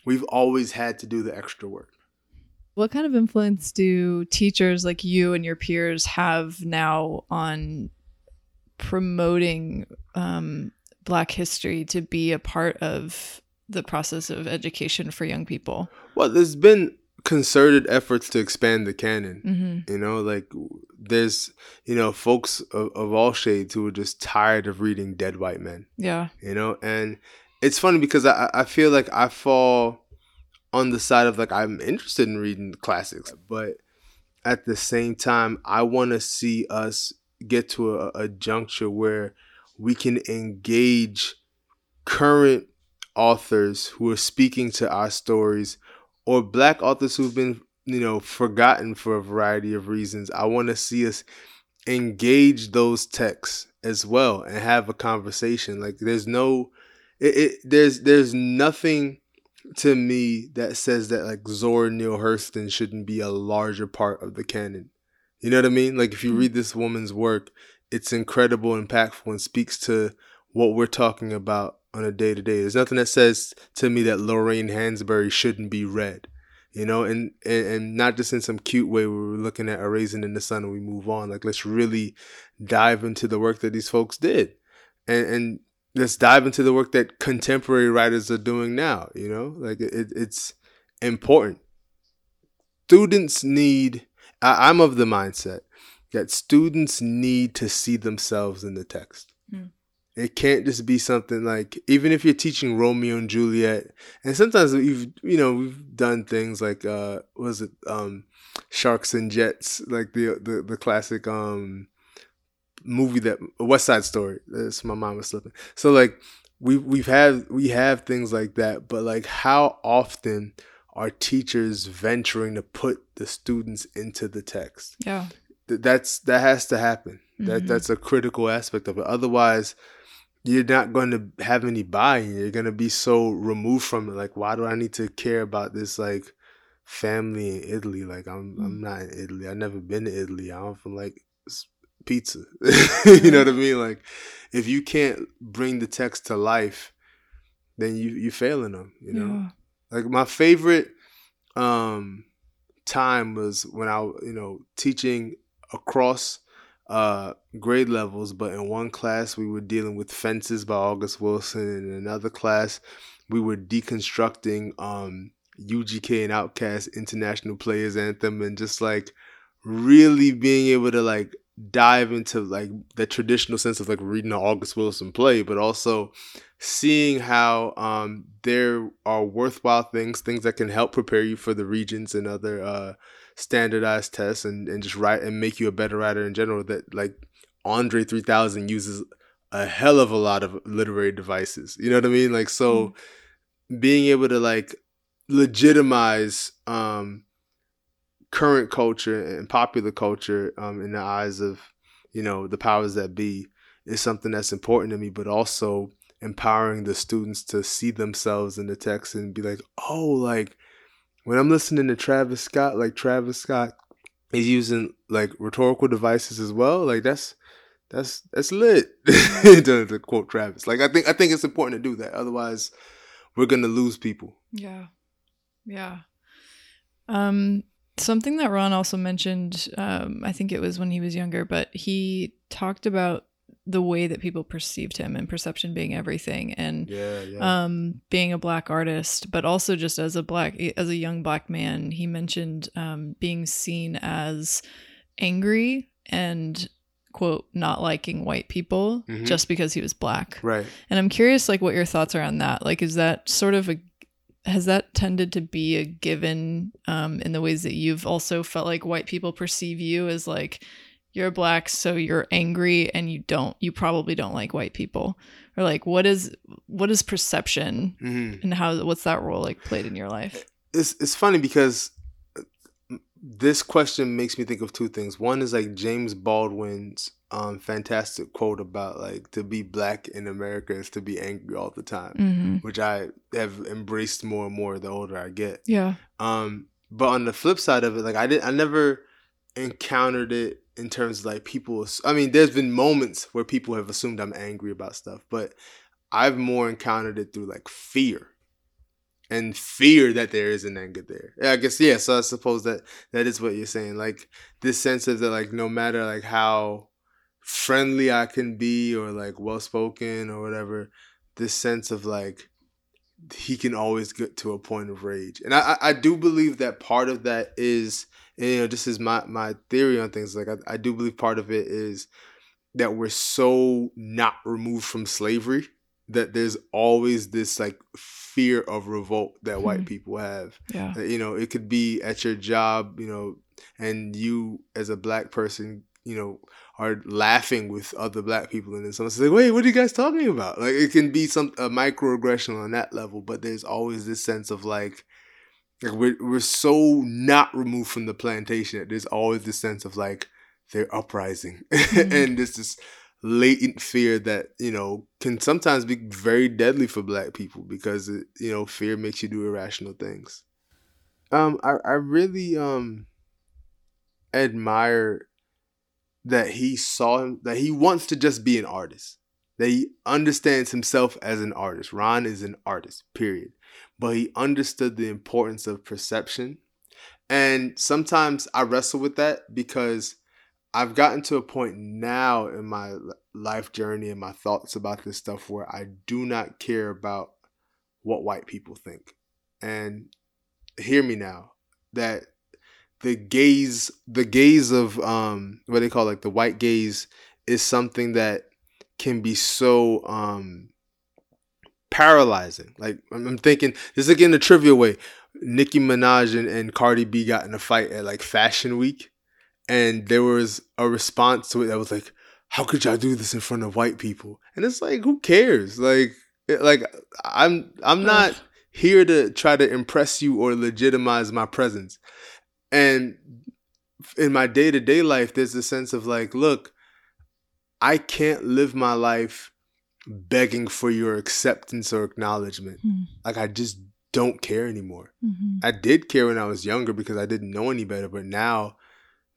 we've always had to do the extra work. What kind of influence do teachers like you and your peers have now on promoting um, Black history to be a part of the process of education for young people? Well, there's been concerted efforts to expand the canon. Mm-hmm. You know, like there's you know folks of, of all shades who are just tired of reading dead white men. Yeah. you know and it's funny because i i feel like i fall on the side of like I'm interested in reading classics, but at the same time, I want to see us get to a, a juncture where we can engage current authors who are speaking to our stories or black authors who've been you know forgotten for a variety of reasons i want to see us engage those texts as well and have a conversation like there's no it, it there's there's nothing to me that says that like Zora Neale Hurston shouldn't be a larger part of the canon. You know what I mean? Like if you mm-hmm. read this woman's work, it's incredible, impactful, and speaks to what we're talking about on a day to day. There's nothing that says to me that Lorraine Hansberry shouldn't be read. You know, and, and and not just in some cute way where we're looking at a raisin in the sun and we move on. Like let's really dive into the work that these folks did. And and let's dive into the work that contemporary writers are doing now. You know, like it, it's important. Students need. I, I'm of the mindset that students need to see themselves in the text. Mm. It can't just be something like even if you're teaching Romeo and Juliet, and sometimes we've you know we've done things like uh was it um Sharks and Jets like the the the classic um movie that West Side Story. That's my mom was slipping. So like we we've had we have things like that, but like how often are teachers venturing to put the students into the text? Yeah. that's that has to happen. Mm-hmm. That that's a critical aspect of it. Otherwise, you're not going to have any buy-in. You're going to be so removed from it. Like, why do I need to care about this like family in Italy? Like, I'm. I'm not in Italy. I've never been to Italy. I'm from like pizza. [LAUGHS] you know what I mean? Like, if you can't bring the text to life, then you you failing them. You know, yeah. like my favorite um time was when I you know teaching across uh grade levels, but in one class we were dealing with Fences by August Wilson, and in another class we were deconstructing um UGK and Outkast International Players Anthem, and just like really being able to like dive into like the traditional sense of like reading an August Wilson play, but also seeing how um, there are worthwhile things, things that can help prepare you for the regents and other uh, standardized tests, and, and just write and make you a better writer in general. That like Andre three thousand uses a hell of a lot of literary devices. You know what I mean? Like so, mm. being able to like legitimize um current culture and popular culture um, in the eyes of you know the powers that be is something that's important to me but also empowering the students to see themselves in the text and be like oh like when i'm listening to travis scott like travis scott is using like rhetorical devices as well like that's that's that's lit. [LAUGHS] To, to quote travis. Like i think i think it's important to do that. Otherwise we're gonna lose people. Yeah. Yeah. Um Something that Ron also mentioned, um, I think it was when he was younger, but he talked about the way that people perceived him and perception being everything and yeah, yeah. Um, being a black artist but also just as a black as a young black man he mentioned um, being seen as angry and quote not liking white people mm-hmm. just because he was black right and i'm curious like what your thoughts are on that like is that sort of a has that tended to be a given um, in the ways that you've also felt like white people perceive you as like you're black so you're angry and you don't you probably don't like white people or like what is what is perception mm-hmm. and how what's that role like played in your life it's it's funny because uh, this question makes me think of two things one is like james baldwin's um, fantastic quote about like to be black in America is to be angry all the time, mm-hmm. which I have embraced more and more the older I get. Yeah. Um, but on the flip side of it, like I did, I never encountered it in terms of like people. I mean, there's been moments where people have assumed I'm angry about stuff, but I've more encountered it through like fear and fear that there is an anger there. Yeah, I guess yeah. So I suppose that that is what you're saying. Like this sense of that, like no matter like how friendly I can be or like well spoken or whatever, this sense of like he can always get to a point of rage. And I, I do believe that part of that is you know, this is my, my theory on things. Like I, I do believe part of it is that we're so not removed from slavery that there's always this like fear of revolt that white Hmm. people have. Yeah. Uh, You know, it could be at your job, you know, and you as a black person, you know, are laughing with other black people, and then someone's like, "Wait, what are you guys talking about?" Like, it can be some a microaggression on that level, but there's always this sense of like, like we're we're so not removed from the plantation that there's always this sense of like they're uprising, [LAUGHS] Mhm. and there's this latent fear that you know can sometimes be very deadly for black people because it, you know fear makes you do irrational things. Um i i really um admire that he saw him that he wants to just be an artist that he understands himself as an artist. Ron is an artist period but he understood the importance of perception and sometimes i wrestle with that because I've gotten to a point now in my life journey and my thoughts about this stuff where I do not care about what white people think. And hear me now that the gaze the gaze of um what they call like the white gaze is something that can be so um paralyzing. Like I'm thinking this is again a trivia way. Nicki Minaj and, and Cardi B got in a fight at like Fashion Week and there was a response to it that was like, "How could y'all do this in front of white people?" And it's like, who cares? Like, it- like I'm I'm not here to try to impress you or legitimize my presence. And in my day to day life, there's a sense of like, look, I can't live my life begging for your acceptance or acknowledgement. Hmm. Like, I just don't care anymore. Mhm. I did care when I was younger because I didn't know any better, but now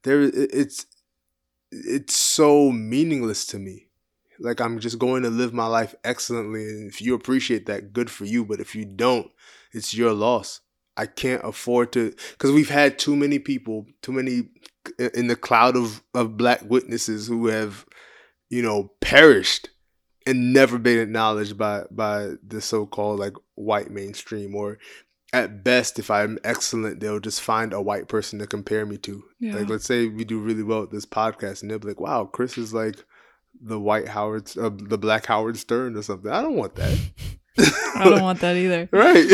there it's it's so meaningless to me. Like I'm just going to live my life excellently and if you appreciate that good for you, but if you don't, it's your loss. I can't afford to cuz we've had too many people, too many in the cloud of of black witnesses who have you know perished and never been acknowledged by by the so-called like white mainstream or at best if i'm excellent they'll just find a white person to compare me to Yeah. like let's say we do really well at this podcast and they'll be like wow chris is like the white howard uh, the black howard stern or something i don't want that [LAUGHS] I don't want that either. [LAUGHS] right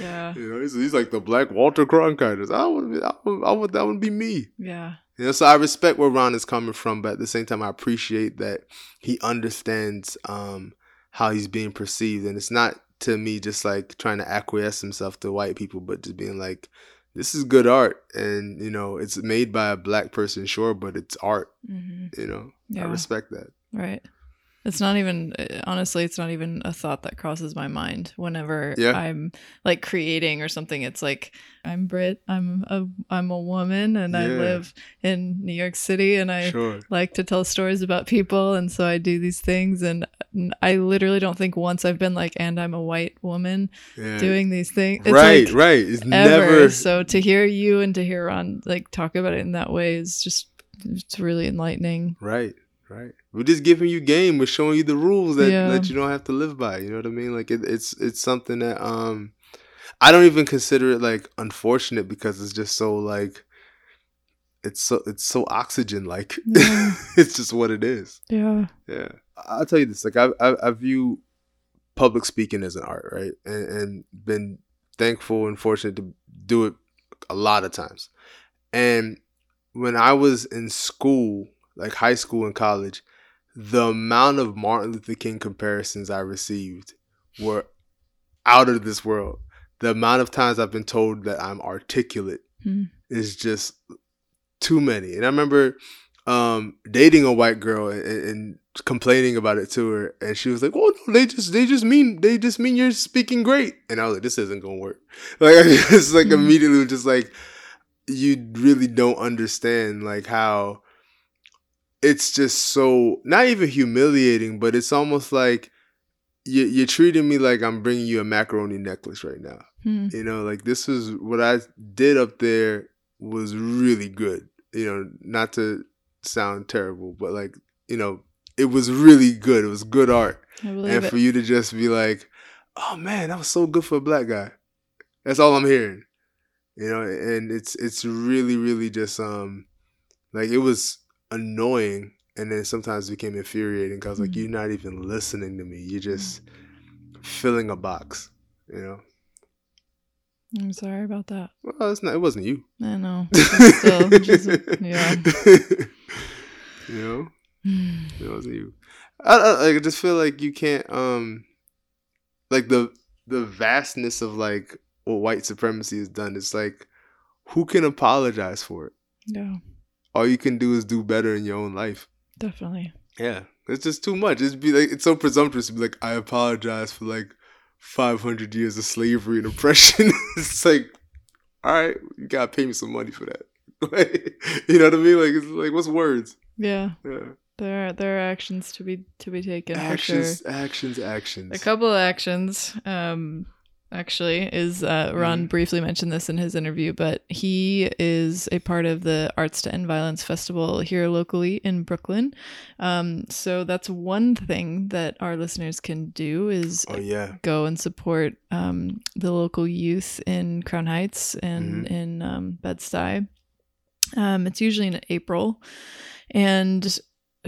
Yeah. [LAUGHS] you know he's, he's like the black walter cronkite i want, I want, I want that one to be me Yeah. You know, so I respect where Ron is coming from, but at the same time, I appreciate that he understands um, how he's being perceived, and it's not to me just like trying to acquiesce himself to white people, but just being like, this is good art, and you know, it's made by a black person, sure, but it's art. hmm You know, I respect that. Right. It's not even uh, honestly, it's not even a thought that crosses my mind whenever Yeah. I'm like creating or something. It's like I'm Brit, I'm a I'm a woman and I live in New York City and I Sure. like to tell stories about people and so I do these things and I literally don't think once I've been like and I'm a white woman Yeah. doing these things. It's right, like right. It's ever. never. So to hear you and to hear Ron like talk about it in that way is just it's really enlightening. Right, right. We're just giving you game. We're showing you the rules that, Yeah. that you don't have to live by. You know what I mean? Like it, it's it's something that um I don't even consider it like unfortunate because it's just so like it's so it's so oxygen like. [LAUGHS] Yeah. it's just what it is. Yeah. Yeah, I'll tell you this. Like I I, I view public speaking as an art, right? And, and been thankful and fortunate to do it a lot of times. And when I was in school, like high school and college, the amount of Martin Luther King comparisons I received were out of this world. The amount of times I've been told that I'm articulate Hmm. is just too many. And I remember um, dating a white girl and, and complaining about it to her, and she was like, "Well, no, they just they just mean they just mean you're speaking great." And I was like, "This isn't gonna work." [LAUGHS] Like it's like Mhm. immediately just like you really don't understand like how it's just so not even humiliating, but it's almost like you, you're treating me like I'm bringing you a macaroni necklace right now. Hmm. You know, like this was what I did up there was really good. You know, not to sound terrible, but like, you know, it was really good. It was good art. And it. for you to just be like, oh man, that was so good for a black guy. That's all I'm hearing. You know, and it's it's really, really just um like it was annoying and then sometimes became infuriating because like you're mm-hmm. not even listening to me. You're mm-hmm. just filling a box. You know. I'm sorry about that. Well, it's not. It wasn't you. I know. [LAUGHS] Still, uh, just, yeah. [LAUGHS] you know, it [SIGHS] wasn't you. I, I, I just feel like you can't. Um, like the the vastness of like what white supremacy has done. It's like, who can apologize for it? Yeah, All you can do is do better in your own life. definitely. Yeah, it's just too much. It's be like it's so presumptuous to be like, I apologize for like five hundred years of slavery and oppression. [LAUGHS] it's like, all right, you gotta pay me some money for that. [LAUGHS] Like, you know what I mean? Like, it's like, what's words? Yeah, Yeah. there are there are actions to be to be taken for sure. Actions, actions, actions. A couple of actions, um, actually, is uh, Ron Mhm. briefly mentioned this in his interview, but he is a part of the Arts to End Violence Festival here locally in Brooklyn. Um, so that's one thing that our listeners can do is oh yeah, go and support um, the local youth in Crown Heights and Mhm. in um, Bed Stuy. Um, it's usually in April, and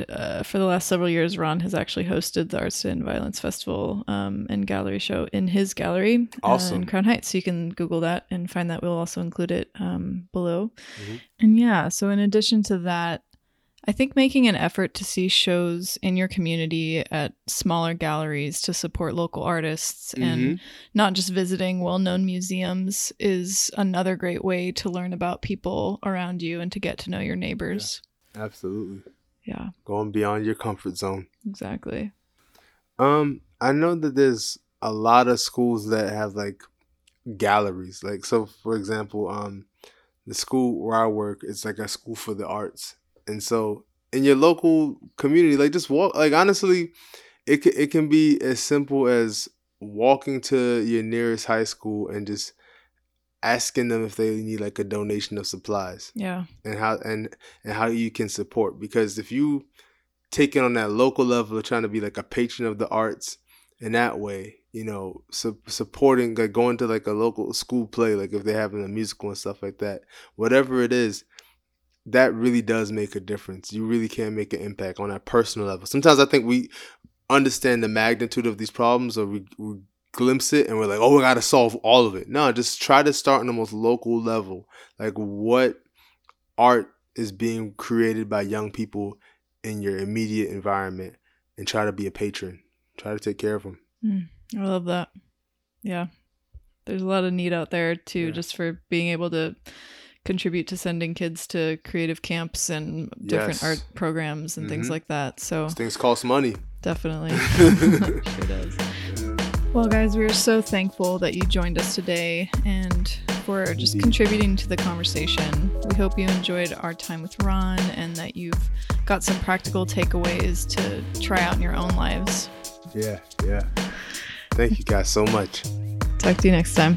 uh, for the last several years, Ron has actually hosted the Arts and Violence Festival um, and gallery show in his gallery uh, in Crown Heights. So you can Google that and find that. We'll also include it um, below. Mhm. And yeah, so in addition to that, I think making an effort to see shows in your community at smaller galleries to support local artists and not just visiting well known museums is another great way to learn about people around you and to get to know your neighbors. absolutely. Yeah, Going beyond your comfort zone. exactly. Um, I know that there's a lot of schools that have like galleries. Like so for example, um the school where I work, it's like a school for the arts. And so in your local community, like just walk like honestly, it can, it can be as simple as walking to your nearest high school and just asking them if they need like a donation of supplies. Yeah, and how and and how you can support because if you take it on that local level of trying to be like a patron of the arts in that way you know su- supporting like going to like a local school play like if they're having a musical and stuff like that whatever it is that really does make a difference. You really can make an impact on that personal level. Sometimes i think we understand the magnitude of these problems or we, we glimpse it and we're like oh we gotta solve all of it no just try to start on the most local level like what art is being created by young people in your immediate environment and try to be a patron try to take care of them I love that. Yeah, there's a lot of need out there too, Yeah. just for being able to contribute to sending kids to creative camps and different Yes. art programs and things Mhm. like that. So These things cost money definitely, [LAUGHS] sure does. Well, guys, we are so thankful that you joined us today and for just contributing to the conversation. We hope you enjoyed our time with Ron and that you've got some practical takeaways to try out in your own lives. yeah yeah thank you guys so much Talk to you next time.